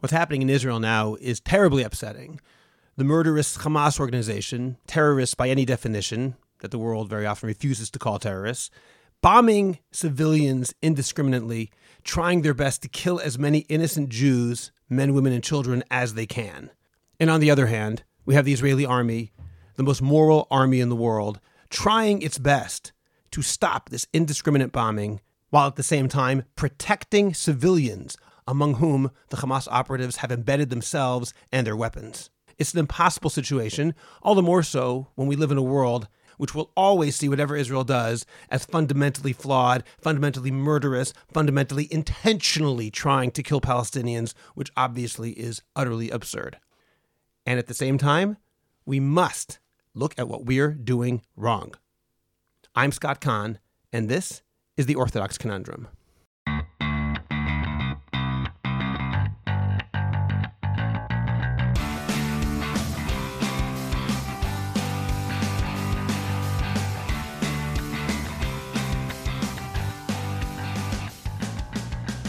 What's happening in Israel now is terribly upsetting. The murderous Hamas organization, terrorists by any definition that the world very often refuses to call terrorists, bombing civilians indiscriminately, trying their best to kill as many innocent Jews, men, women, and children as they can. And on the other hand, we have the Israeli army, the most moral army in the world, trying its best to stop this indiscriminate bombing while at the same time protecting civilians, among whom the Hamas operatives have embedded themselves and their weapons. It's an impossible situation, all the more so when we live in a world which will always see whatever Israel does as fundamentally flawed, fundamentally murderous, fundamentally intentionally trying to kill Palestinians, which obviously is utterly absurd. And at the same time, we must look at what we're doing wrong. I'm Scott Kahn, and this is the Orthodox Conundrum.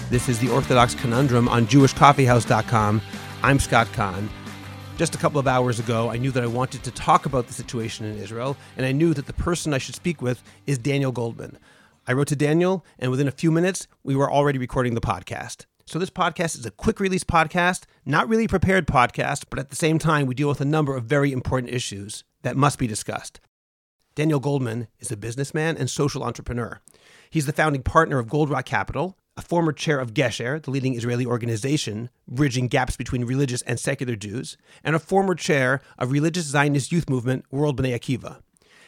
This is the Orthodox Conundrum on JewishCoffeehouse.com. I'm Scott Kahn. Just a couple of hours ago, I knew that I wanted to talk about the situation in Israel, and I knew that the person I should speak with is Daniel Goldman. I wrote to Daniel, and within a few minutes, we were already recording the podcast. So, this podcast is a quick release podcast, not really prepared podcast, but at the same time, we deal with a number of very important issues that must be discussed. Daniel Goldman is a businessman and social entrepreneur. He's the founding partner of Goldrock Capital, a former chair of Gesher, the leading Israeli organization bridging gaps between religious and secular Jews, and a former chair of religious Zionist youth movement World Bnei Akiva.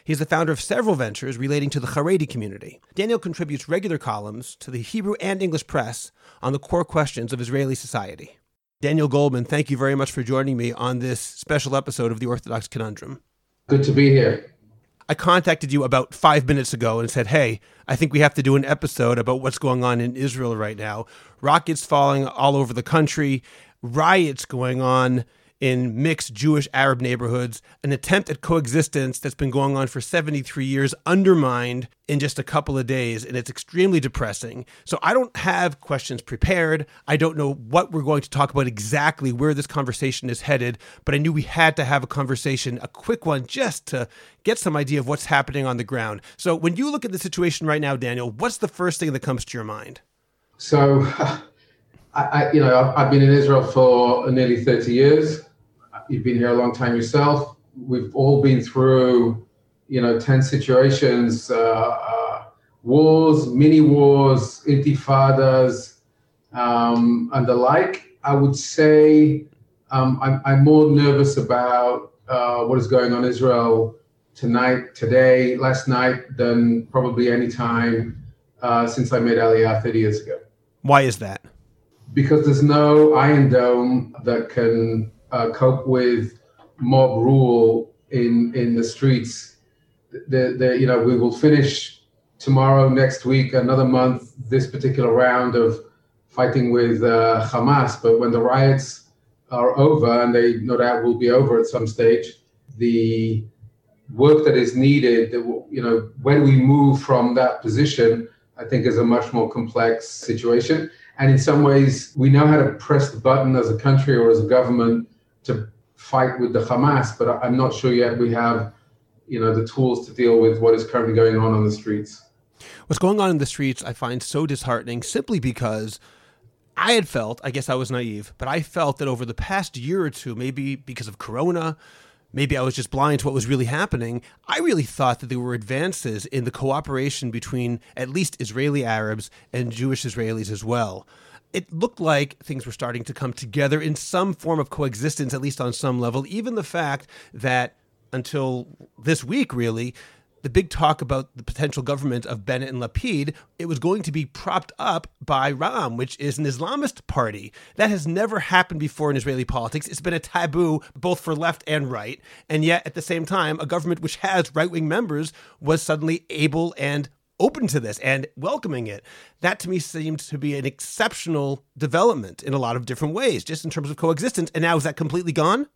He is the founder of several ventures relating to the Haredi community. Daniel contributes regular columns to the Hebrew and English press on the core questions of Israeli society. Daniel Goldman, thank you very much for joining me on this special episode of the Orthodox Conundrum. Good to be here. I contacted you about five minutes ago and said, Hey, I think we have to do an episode about what's going on in Israel right now. Rockets falling all over the country, riots going on in mixed Jewish Arab neighborhoods, an attempt at coexistence that's been going on for 73 years, undermined in just a couple of days. And it's extremely depressing. So I don't have questions prepared. I don't know what we're going to talk about exactly, where this conversation is headed, but I knew we had to have a conversation, a quick one, just to get some idea of what's happening on the ground. So when you look at the situation right now, Daniel, what's the first thing that comes to your mind? So, I, you know, I've been in Israel for nearly 30 years you've been here a long time yourself. We've all been through, you know, tense situations, uh, uh, wars, mini wars, intifadas, um, and the like. I would say um, I'm, I'm, more nervous about uh, what is going on in Israel tonight, today, last night than probably any time uh, since I made Aliyah 30 years ago. Why is that? Because there's no Iron Dome that can uh, cope with mob rule in in the streets. The, the, you know, we will finish tomorrow, next week, another month, this particular round of fighting with uh, Hamas. But when the riots are over, and they no doubt will be over at some stage, the work that is needed, you know, when we move from that position, I think is a much more complex situation. And in some ways, we know how to press the button as a country or as a government to fight with the Hamas, but I'm not sure yet we have, you know, the tools to deal with what is currently going on on the streets. What's going on in the streets I find so disheartening simply because I had felt, I guess I was naive, but I felt that over the past year or two, maybe because of Corona, maybe I was just blind to what was really happening. I really thought that there were advances in the cooperation between at least Israeli Arabs and Jewish Israelis as well it looked like things were starting to come together in some form of coexistence, at least on some level. Even the fact that until this week, really, the big talk about the potential government of Bennett and Lapid, it was going to be propped up by Ra'am, which is an Islamist party. That has never happened before in Israeli politics. It's been a taboo both for left and right. And yet, at the same time, a government which has right wing members was suddenly able and open to this and welcoming it. That to me seemed to be an exceptional development in a lot of different ways, just in terms of coexistence. And now is that completely gone?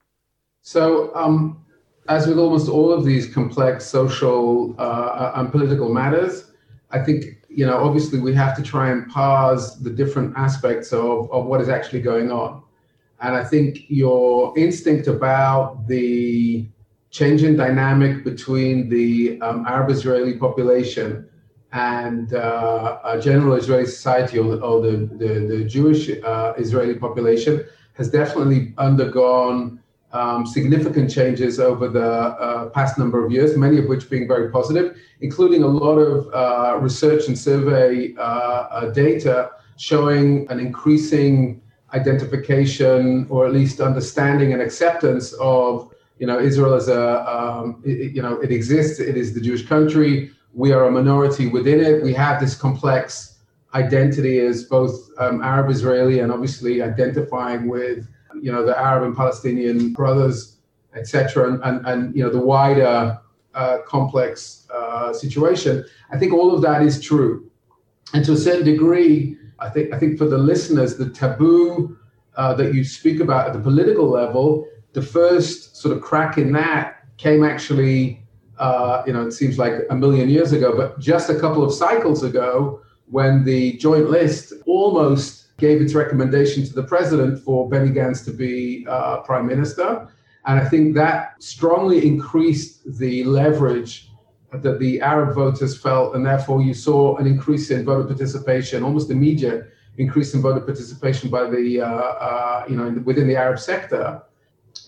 So, um, as with almost all of these complex social uh, and political matters, I think you know obviously we have to try and parse the different aspects of, of what is actually going on. And I think your instinct about the changing dynamic between the um, Arab Israeli population and uh, general Israeli society or the, or the, the, the Jewish uh, Israeli population has definitely undergone um, significant changes over the uh, past number of years, many of which being very positive, including a lot of uh, research and survey uh, uh, data showing an increasing identification or at least understanding and acceptance of you know Israel as a um, it, you know it exists it is the Jewish country we are a minority within it. We have this complex identity as both um, Arab Israeli and obviously identifying with you know the Arab and Palestinian brothers etc and, and, and you know the wider uh, complex uh, situation. I think all of that is true. And to a certain degree I think I think for the listeners, the taboo uh, that you speak about at the political level, the first sort of crack in that came actually, uh, you know, it seems like a million years ago, but just a couple of cycles ago, when the Joint List almost gave its recommendation to the president for Benny Gantz to be uh, prime minister. And I think that strongly increased the leverage that the Arab voters felt, and therefore you saw an increase in voter participation, almost immediate increase in voter participation by the uh, uh, you know within the Arab sector.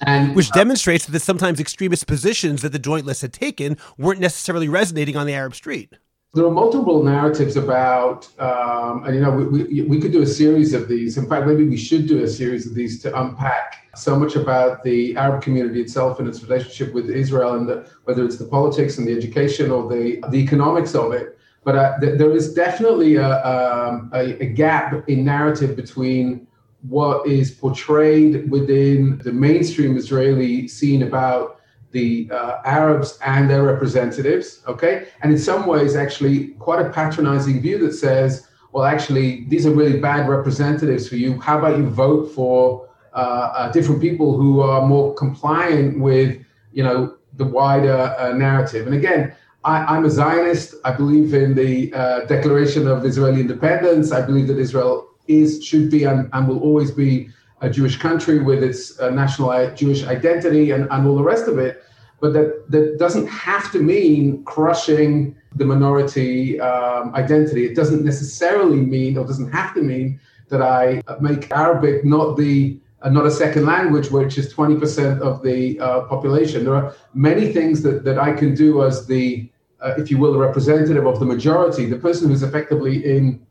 And, Which demonstrates that sometimes extremist positions that the Joint List had taken weren't necessarily resonating on the Arab street. There are multiple narratives about, um, and you know, we, we, we could do a series of these. In fact, maybe we should do a series of these to unpack so much about the Arab community itself and its relationship with Israel, and the, whether it's the politics and the education or the, the economics of it. But uh, th- there is definitely a, um, a, a gap in narrative between what is portrayed within the mainstream Israeli scene about the uh, Arabs and their representatives, okay? And in some ways, actually, quite a patronizing view that says, well, actually, these are really bad representatives for you. How about you vote for uh, uh, different people who are more compliant with, you know, the wider uh, narrative. And again, I, am a Zionist. I believe in the uh, Declaration of Israeli Independence. I believe that Israel is, should be, and, and will always be a Jewish country with its uh, national Jewish identity and, and all the rest of it. But that, that doesn't have to mean crushing the minority um, identity. It doesn't necessarily mean, or doesn't have to mean, that I make Arabic not the and not a second language, which is 20% of the uh, population. There are many things that, that I can do as the, uh, if you will, the representative of the majority, the person who's effectively in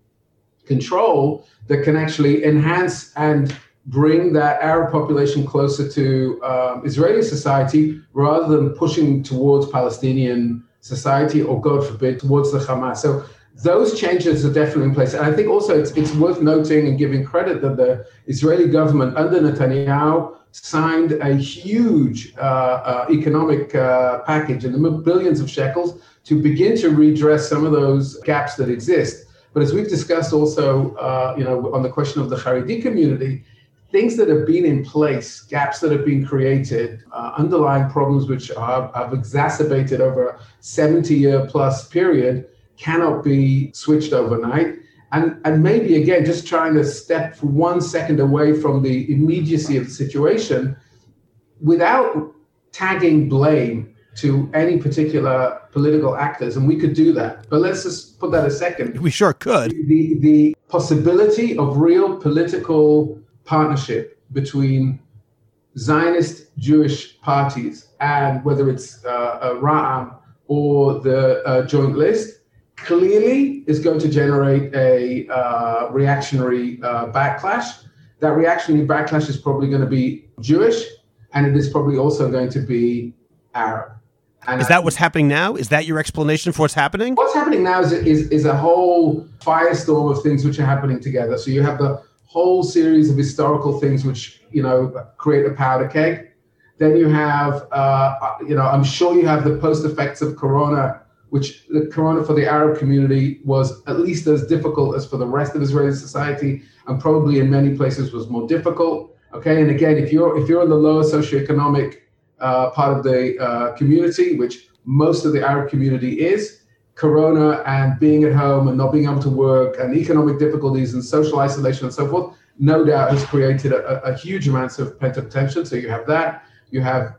control, that can actually enhance and bring that Arab population closer to um, Israeli society rather than pushing towards Palestinian society or, God forbid, towards the Hamas. So those changes are definitely in place. And I think also it's, it's worth noting and giving credit that the Israeli government under Netanyahu signed a huge uh, uh, economic uh, package in the billions of shekels to begin to redress some of those gaps that exist. But as we've discussed also, uh, you know, on the question of the Haredi community, things that have been in place, gaps that have been created, uh, underlying problems which are, have exacerbated over a 70 year plus period cannot be switched overnight. And, and maybe again, just trying to step for one second away from the immediacy of the situation without tagging blame to any particular political actors, and we could do that. But let's just put that a second. We sure could. The, the possibility of real political partnership between Zionist Jewish parties and whether it's uh, Ra'am or the uh, Joint List clearly is going to generate a uh, reactionary uh, backlash. That reactionary backlash is probably going to be Jewish, and it is probably also going to be Arab. And is that what's happening now? Is that your explanation for what's happening? What's happening now is, is, is a whole firestorm of things which are happening together. So you have the whole series of historical things which you know create a powder keg. Then you have, uh, you know, I'm sure you have the post effects of Corona which the corona for the Arab community was at least as difficult as for the rest of Israeli society, and probably in many places was more difficult. Okay, and again, if you're if you're in the lower socioeconomic uh, part of the uh, community, which most of the Arab community is, Corona and being at home and not being able to work and economic difficulties and social isolation and so forth no doubt has created a, a huge amounts of pent up tension. So you have that. You have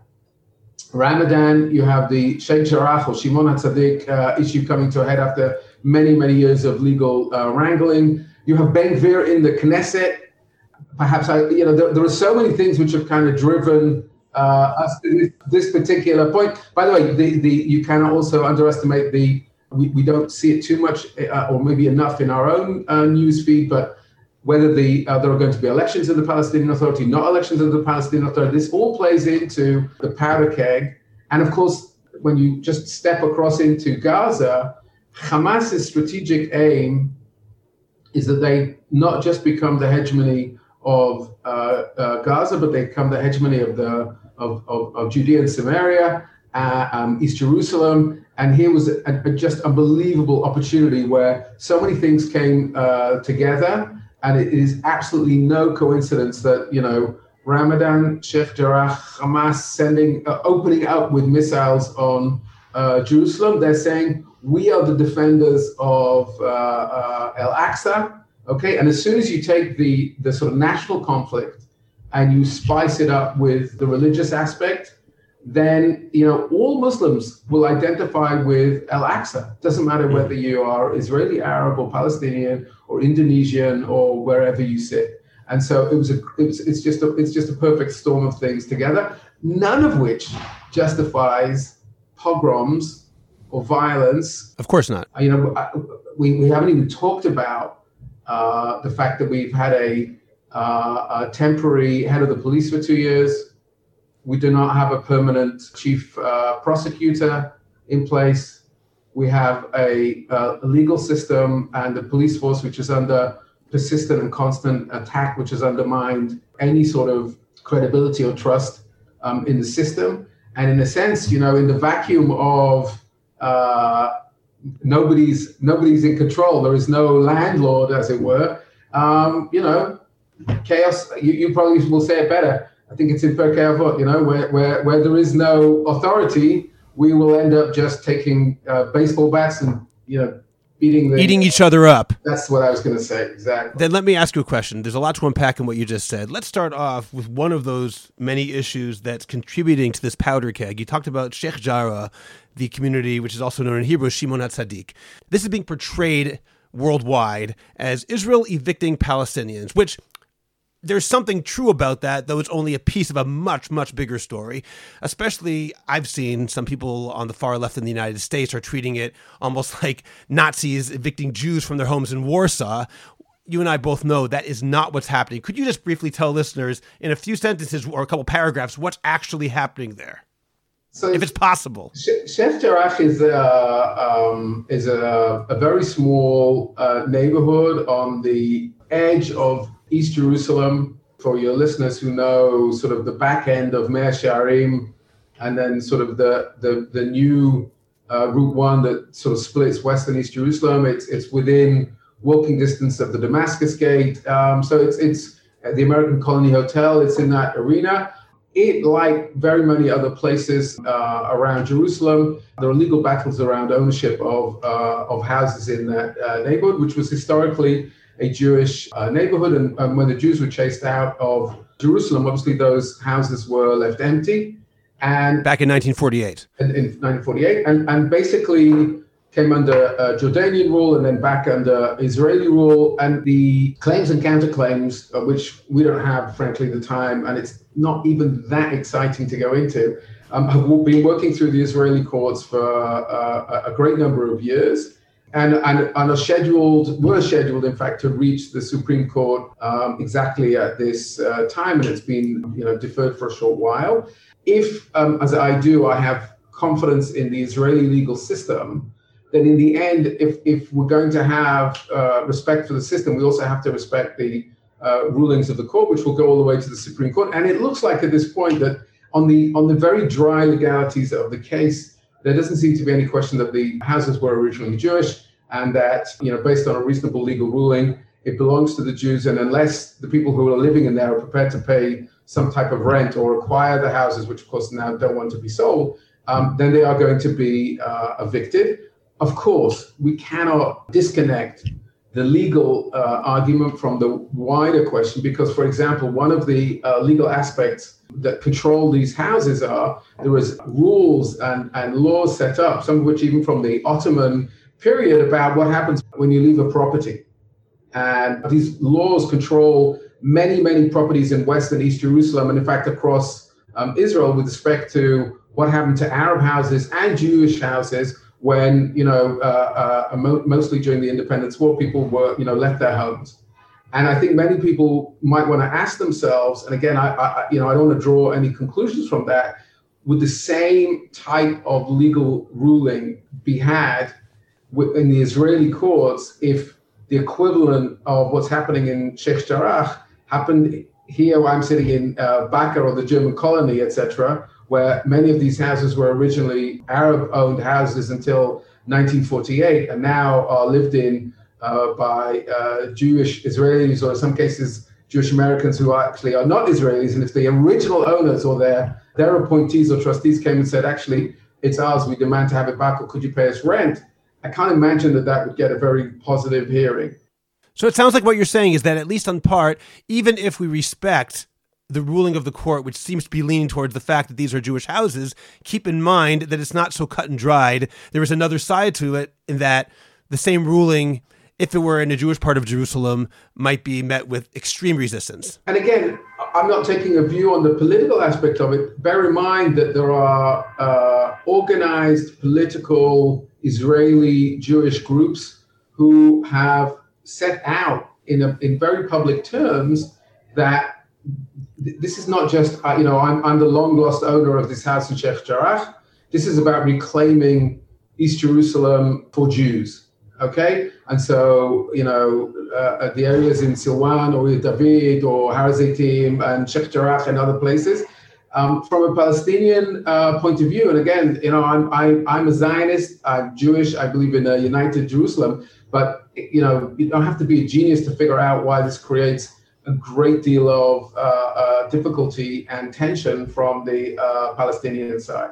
Ramadan. You have the Sheikh Jarrah or Shimon HaTzadik uh, issue coming to a head after many, many years of legal uh, wrangling. You have Ben Gvir in the Knesset. Perhaps I, you know, there, there, are so many things which have kind of driven this, this, particular point. By the way, the, the you cannot also underestimate the. We, we don't see it too much, uh, or maybe enough in our own uh, news feed, but whether the uh, there are going to be elections in the Palestinian Authority, not elections in the Palestinian Authority. This all plays into the powder keg. And of course, when you just step across into Gaza, Hamas's strategic aim is that they not just become the hegemony of uh, uh, Gaza, but they become the hegemony of the of, of, of Judea and Samaria, uh, um, East Jerusalem, and here was a, a, just unbelievable opportunity where so many things came uh, together and it is absolutely no coincidence that, you know, Ramadan, Sheikh Jarrah, Hamas sending, uh, opening up with missiles on uh, Jerusalem. They're saying, we are the defenders of Al Aqsa. Okay. And as soon as you take the, the sort of national conflict and you spice it up with the religious aspect, then you know all Muslims will identify with Al Aqsa. Doesn't matter hmm. whether you are Israeli, Arab, or Palestinian, or Indonesian, or wherever you sit. And so it was a it was, it's just a it's just a perfect storm of things together. None of which justifies pogroms or violence. Of course not. You know, we, we haven't even talked about uh, the fact that we've had a, uh, a temporary head of the police for two years we do not have a permanent chief uh, prosecutor in place. We have a, uh, a, legal system and a police force which is under persistent and constant attack, which has undermined any sort of credibility or trust um, in the system. And in a sense, you know, in the vacuum of uh, nobody's nobody's in control, there is no landlord, as it were. Um, you know, chaos. You, you probably will say it better I think it's in Avot, you know, where, where, where there is no authority, we will end up just taking uh, baseball bats and, you know, beating the, eating each other up. That's what I was going to say. Exactly. Then let me ask you a question. There's a lot to unpack in what you just said. Let's start off with one of those many issues that's contributing to this powder keg. You talked about Sheikh Jarrah, the community, which is also known in Hebrew as Shimon HaTzadik. This is being portrayed worldwide as Israel evicting Palestinians, which there's something true about that, though it's only a piece of a much, much bigger story. Especially, I've seen some people on the far left in the United States are treating it almost like Nazis evicting Jews from their homes in Warsaw. You and I both know that is not what's happening. Could you just briefly tell listeners in a few sentences or a couple paragraphs what's actually happening there? So if it's possible. Sheikh Jarrah is a, um, is a, a very small uh, neighborhood on the edge of East Jerusalem, for your listeners who know sort of the back end of Mea Shearim, and then sort of the the, the new uh, Route One that sort of splits West and East Jerusalem. It's it's within walking distance of the Damascus Gate. Um, so it's it's the American Colony Hotel. It's in that arena. It, like very many other places uh, around Jerusalem, there are legal battles around ownership of uh, of houses in that uh, neighborhood, which was historically a Jewish uh, neighborhood. And um, when the Jews were chased out of Jerusalem, obviously those houses were left empty. And back in 1948. In, in 1948, and, and basically came under uh, Jordanian rule and then back under Israeli rule. And the claims and counterclaims, uh, which we don't have, frankly, the time, and it's not even that exciting to go into, um, have been working through the Israeli courts for uh, a great number of years and, and, and are scheduled, were scheduled, in fact, to reach the Supreme Court um, exactly at this uh, time, and it's been you know deferred for a short while. If, um, as I do, I have confidence in the Israeli legal system, then in the end, if, if we're going to have uh, respect for the system, we also have to respect the uh, rulings of the court, which will go all the way to the Supreme Court. And it looks like at this point that on the on the very dry legalities of the case, there doesn't seem to be any question that the houses were originally Jewish and that, you know, based on a reasonable legal ruling, it belongs to the Jews. And unless the people who are living in there are prepared to pay some type of rent or acquire the houses, which of course now don't want to be sold, um, then they are going to be uh, evicted. Of course, we cannot disconnect the legal uh, argument from the wider question. Because, for example, one of the uh, legal aspects that control these houses are there was rules and, and laws set up, some of which even from the Ottoman period, about what happens when you leave a property. And these laws control many, many properties in West and East Jerusalem, and in fact, across um, Israel with respect to what happened to Arab houses and Jewish houses when, you know, uh, uh, mostly during the independence war, people were, you know, left their homes. And I think many people might want to ask themselves, and again, I, I, you know, I don't want to draw any conclusions from that. Would the same type of legal ruling be had in the Israeli courts if the equivalent of what's happening in Sheikh Jarrah happened here I'm sitting in uh, Baka or the German colony, etc., where many of these houses were originally Arab-owned houses until 1948 and now are lived in uh, by uh, Jewish Israelis or in some cases Jewish Americans who actually are not Israelis. And if the original owners or their their appointees or trustees came and said, actually, it's ours, we demand to have it back, or could you pay us rent? I can't imagine that that would get a very positive hearing. So it sounds like what you're saying is that, at least on part, even if we respect the ruling of the court, which seems to be leaning towards the fact that these are Jewish houses, keep in mind that it's not so cut and dried. There is another side to it in that the same ruling if it were in a Jewish part of Jerusalem, might be met with extreme resistance. And again, I'm not taking a view on the political aspect of it. Bear in mind that there are uh, organized political Israeli Jewish groups who have set out in, a, in very public terms that this is not just, uh, you know, I'm, I'm the long lost owner of this house in Sheikh Jarrah. This is about reclaiming East Jerusalem for Jews Okay, and so you know uh, the areas in Silwan or David or Har and Sheikh Jarrah and other places. Um, from a Palestinian uh, point of view, and again, you know, I'm I, I'm a Zionist. I'm Jewish. I believe in a united Jerusalem. But you know, you don't have to be a genius to figure out why this creates a great deal of uh, uh difficulty and tension from the uh, Palestinian side.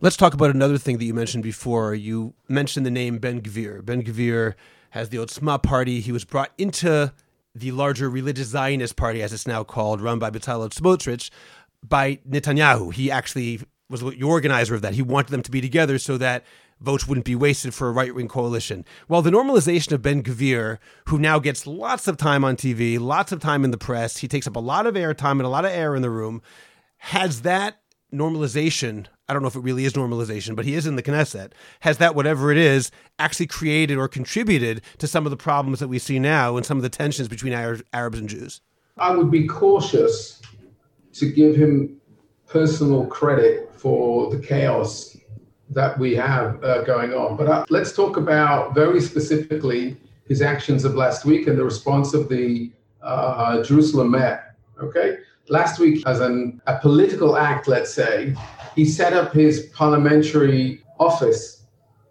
Let's talk about another thing that you mentioned before. You mentioned the name Ben Gvir. Ben Gvir has the Otzma party. He was brought into the larger religious Zionist party, as it's now called, run by Bezalel Smotrich, by Netanyahu. He actually was the organizer of that. He wanted them to be together so that votes wouldn't be wasted for a right wing coalition. Well, the normalization of Ben Gvir, who now gets lots of time on TV, lots of time in the press, he takes up a lot of airtime and a lot of air in the room, has that normalization I don't know if it really is normalization, but he is in the Knesset. Has that, whatever it is, actually created or contributed to some of the problems that we see now and some of the tensions between Arabs and Jews? I would be cautious to give him personal credit for the chaos that we have uh, going on. But uh, let's talk about very specifically his actions of last week and the response of the uh, Jerusalem Met. Okay, last week, as an, a political act, let's say, he set up his parliamentary office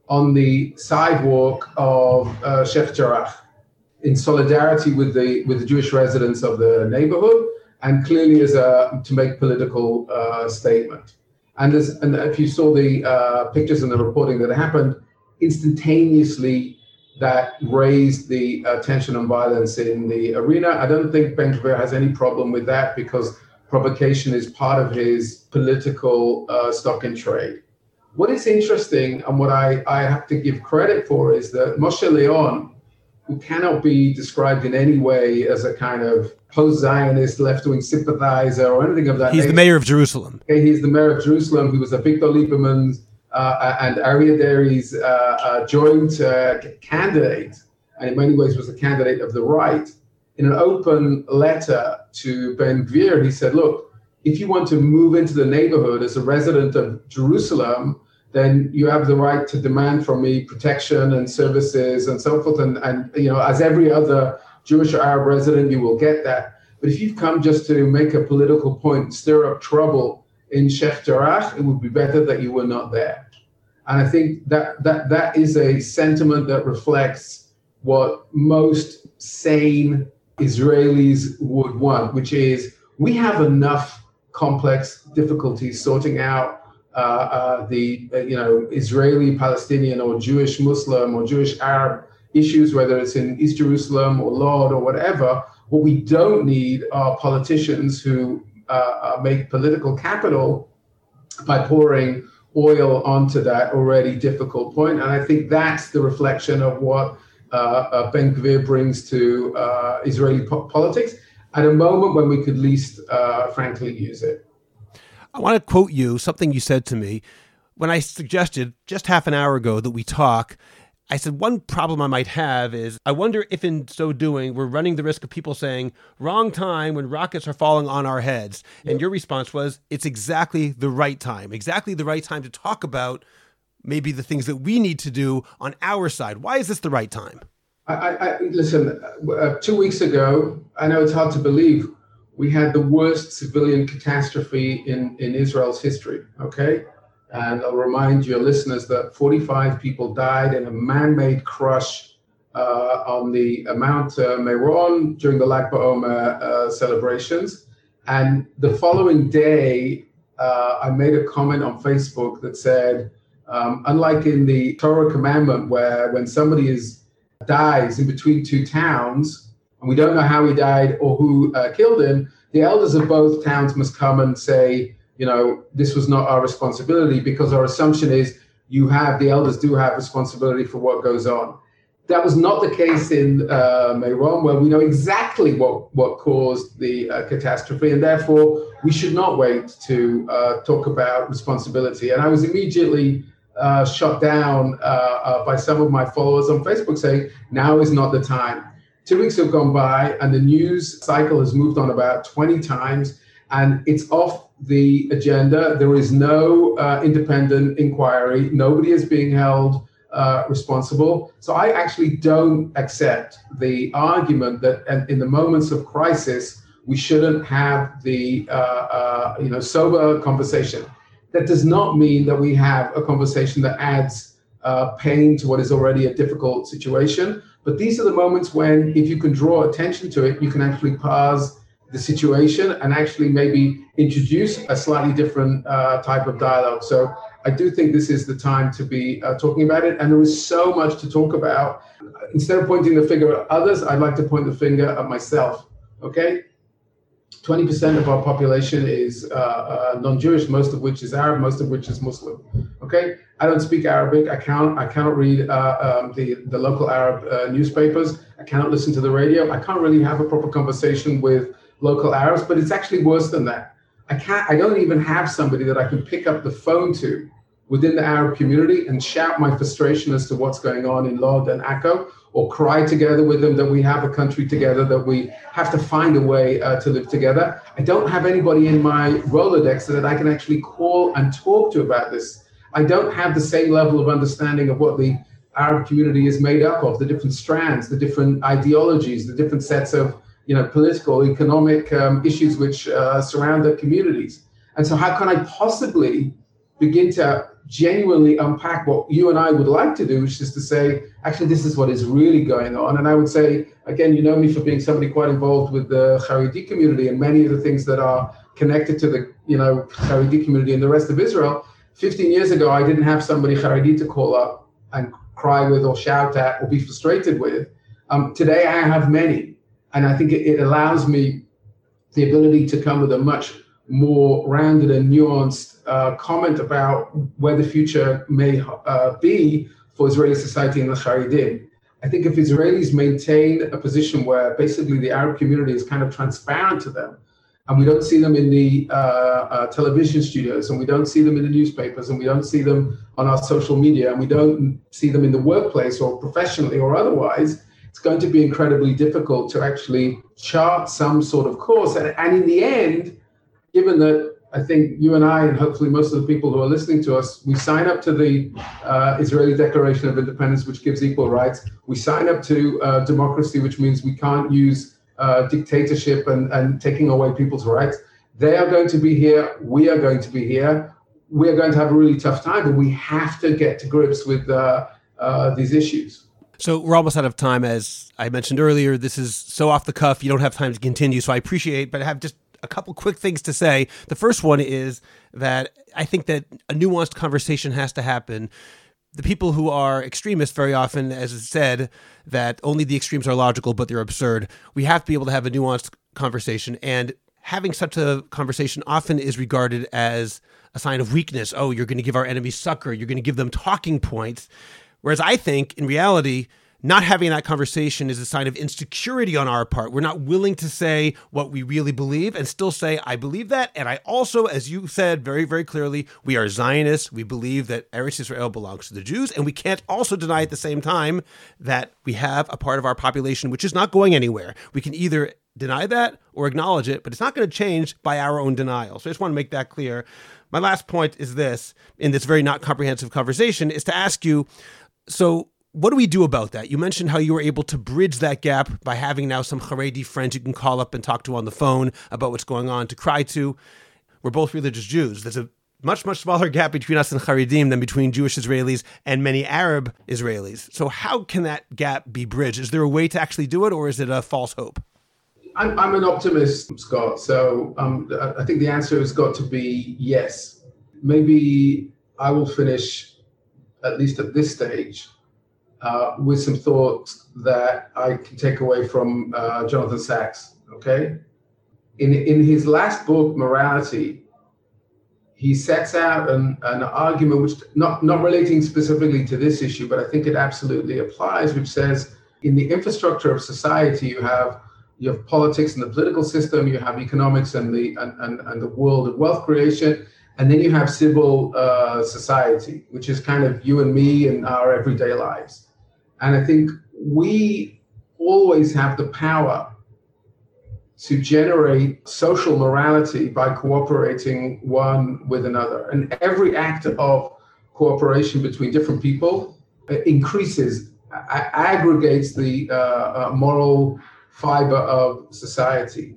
on the sidewalk of uh, Sheikh Jarrah in solidarity with the with the Jewish residents of the neighborhood and clearly as a to make political uh, statement. And, as, and if you saw the uh, pictures and the reporting that happened, instantaneously that raised the uh, tension and violence in the arena. I don't think Ben Gvir has any problem with that because provocation is part of his political uh, stock in trade. What is interesting and what I, I have to give credit for is that Moshe Leon, who cannot be described in any way as a kind of post-Zionist left-wing sympathizer or anything of that He's nature. the mayor of Jerusalem. Okay, he's the mayor of Jerusalem. He was Avigdor Lieberman's uh, and Aryeh Deri's uh, uh, joint uh, candidate, and in many ways was a candidate of the right in an open letter to Ben Gvir, he said, look, if you want to move into the neighborhood as a resident of Jerusalem, then you have the right to demand from me protection and services and so forth. And, and you know, as every other Jewish or Arab resident, you will get that. But if you've come just to make a political point, stir up trouble in Sheikh Jarrah, it would be better that you were not there. And I think that that that is a sentiment that reflects what most sane Israelis would want, which is we have enough complex difficulties sorting out uh, uh, the uh, you know Israeli Palestinian or Jewish Muslim or Jewish Arab issues, whether it's in East Jerusalem or Lod or whatever. What we don't need are politicians who uh, uh make political capital by pouring oil onto that already difficult point. And I think that's the reflection of what uh, uh, Ben Gvir brings to uh, Israeli po- politics at a moment when we could least, uh, frankly, use it. I want to quote you something you said to me when I suggested just half an hour ago that we talk. I said, one problem I might have is I wonder if in so doing, we're running the risk of people saying, wrong time when rockets are falling on our heads. And your response was, it's exactly the right time, exactly the right time to talk about maybe the things that we need to do on our side. Why is this the right time? I, I listen. Uh, two weeks ago, I know it's hard to believe, we had the worst civilian catastrophe in in Israel's history. Okay, and I'll remind your listeners that 45 people died in a man-made crush uh, on the Mount uh, Meron during the Lag BaOmer uh, celebrations. And the following day, uh, I made a comment on Facebook that said, um, unlike in the Torah commandment, where when somebody is dies in between two towns, and we don't know how he died or who uh, killed him, the elders of both towns must come and say, you know, this was not our responsibility because our assumption is you have, the elders do have responsibility for what goes on. That was not the case in uh, where we know exactly what, what caused the uh, catastrophe, and therefore we should not wait to uh, talk about responsibility. And I was immediately uh, shut down uh, uh, by some of my followers on Facebook saying, now is not the time. Two weeks have gone by, and the news cycle has moved on about 20 times, and it's off the agenda. There is no uh, independent inquiry, nobody is being held. Uh, responsible. So I actually don't accept the argument that in the moments of crisis we shouldn't have the uh, you know sober conversation that does not mean that we have a conversation that adds uh, pain to what is already a difficult situation. But these are the moments when, if you can draw attention to it, you can actually pause the situation and actually maybe introduce a slightly different uh, type of dialogue. So I do think this is the time to be uh, talking about it. And there is so much to talk about. Instead of pointing the finger at others, I'd like to point the finger at myself. Okay? 20% of our population is uh, uh, non-Jewish, most of which is Arab, most of which is Muslim. Okay, I don't speak Arabic. I can't. I cannot read uh, um, the the local Arab uh, newspapers. I cannot listen to the radio. I can't really have a proper conversation with local Arabs. But it's actually worse than that. I can't. I don't even have somebody that I can pick up the phone to within the Arab community and shout my frustration as to what's going on in Lod and Akko, or cry together with them that we have a country together, that we have to find a way uh, to live together. I don't have anybody in my Rolodex that I can actually call and talk to about this. I don't have the same level of understanding of what the Arab community is made up of, the different strands, the different ideologies, the different sets of you know, political, economic um, issues which uh, surround their communities. And so, how can I possibly begin to genuinely unpack what you and I would like to do, which is to say, actually, this is what is really going on. And I would say, again, you know me for being somebody quite involved with the Haredi community and many of the things that are connected to the, you know, Haredi community and the rest of Israel. 15 years ago, I didn't have somebody Haredi to call up and cry with or shout at or be frustrated with. Um, today, I have many. And I think it, it allows me the ability to come with a much more rounded and nuanced uh, comment about where the future may uh, be for Israeli society and the Haredim. I think if Israelis maintain a position where basically the Arab community is kind of transparent to them, and we don't see them in the uh, uh, television studios, and we don't see them in the newspapers, and we don't see them on our social media, and we don't see them in the workplace or professionally or otherwise, it's going to be incredibly difficult to actually chart some sort of course. And, and in the end, given that I think you and I, and hopefully most of the people who are listening to us, we sign up to the uh, Israeli Declaration of Independence, which gives equal rights. We sign up to uh, democracy, which means we can't use uh, dictatorship and, and taking away people's rights. They are going to be here. We are going to be here. We are going to have a really tough time, but we have to get to grips with uh, uh, these issues. So we're almost out of time. As I mentioned earlier, this is so off the cuff. You don't have time to continue. So I appreciate, but I have just a couple quick things to say. The first one is that I think that a nuanced conversation has to happen the people who are extremists very often, as is said, that only the extremes are logical, but they're absurd. We have to be able to have a nuanced conversation. And having such a conversation often is regarded as a sign of weakness. Oh, you're going to give our enemies succor. You're going to give them talking points. Whereas I think in reality, not having that conversation is a sign of insecurity on our part. We're not willing to say what we really believe and still say, I believe that. And I also, as you said very, very clearly, we are Zionists. We believe that Eretz Israel belongs to the Jews. And we can't also deny at the same time that we have a part of our population which is not going anywhere. We can either deny that or acknowledge it, but it's not going to change by our own denial. So I just want to make that clear. My last point is this in this very not comprehensive conversation is to ask you so what do we do about that? You mentioned how you were able to bridge that gap by having now some Haredi friends you can call up and talk to on the phone about what's going on, to cry to. We're both religious Jews. There's a much, much smaller gap between us and Haredim than between Jewish Israelis and many Arab Israelis. So, how can that gap be bridged? Is there a way to actually do it, or is it a false hope? I'm, I'm an optimist, Scott. So, um, I think the answer has got to be yes. Maybe I will finish, at least at this stage, uh, with some thoughts that I can take away from uh, Jonathan Sacks. Okay, in in his last book, Morality, he sets out an, an argument which not not relating specifically to this issue, but I think it absolutely applies, which says in the infrastructure of society you have you have politics and the political system, you have economics and the and, and, and the world of wealth creation, and then you have civil uh, society, which is kind of you and me and our everyday lives. And I think we always have the power to generate social morality by cooperating one with another. And every act of cooperation between different people uh, increases, aggregates the uh, uh, moral fiber of society.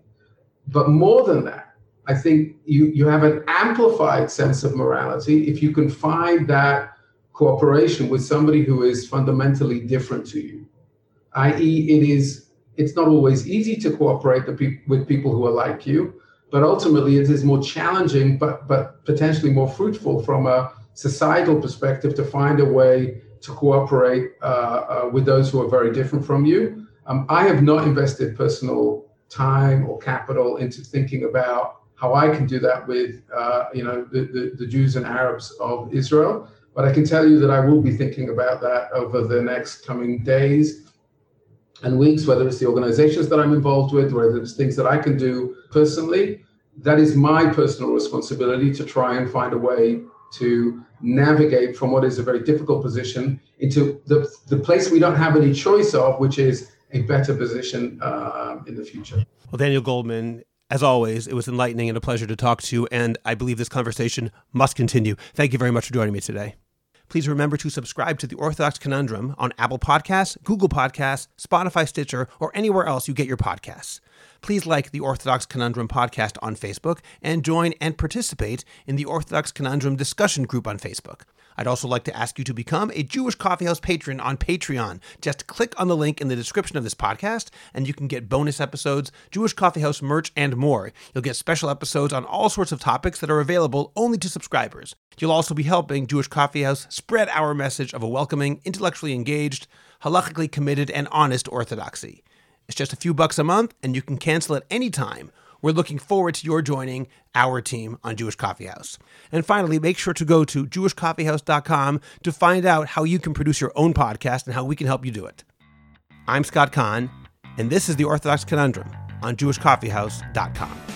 But more than that, I think you, you have an amplified sense of morality if you can find that cooperation with somebody who is fundamentally different to you, i.e., it is it's not always easy to cooperate with people who are like you, but ultimately it is more challenging, but but potentially more fruitful from a societal perspective to find a way to cooperate uh, uh, with those who are very different from you. Um, I have not invested personal time or capital into thinking about how I can do that with uh, you know the, the, the Jews and Arabs of Israel. But I can tell you that I will be thinking about that over the next coming days and weeks, whether it's the organizations that I'm involved with, whether it's things that I can do personally. That is my personal responsibility to try and find a way to navigate from what is a very difficult position into the, the place we don't have any choice of, which is a better position uh, in the future. Well, Daniel Goldman, as always, it was enlightening and a pleasure to talk to you, and I believe this conversation must continue. Thank you very much for joining me today please remember to subscribe to the Orthodox Conundrum on Apple Podcasts, Google Podcasts, Spotify, Stitcher, or anywhere else you get your podcasts. Please like the Orthodox Conundrum podcast on Facebook and join and participate in the Orthodox Conundrum discussion group on Facebook. I'd also like to ask you to become a Jewish Coffeehouse patron on Patreon. Just click on the link in the description of this podcast, and you can get bonus episodes, Jewish Coffeehouse merch, and more. You'll get special episodes on all sorts of topics that are available only to subscribers. You'll also be helping Jewish Coffeehouse spread our message of a welcoming, intellectually engaged, halachically committed, and honest orthodoxy. It's just a few bucks a month, and you can cancel at any time we're looking forward to your joining our team on Jewish Coffee House. And finally, make sure to go to jewishcoffeehouse.com to find out how you can produce your own podcast and how we can help you do it. I'm Scott Kahn, and this is the Orthodox Conundrum on jewishcoffeehouse.com.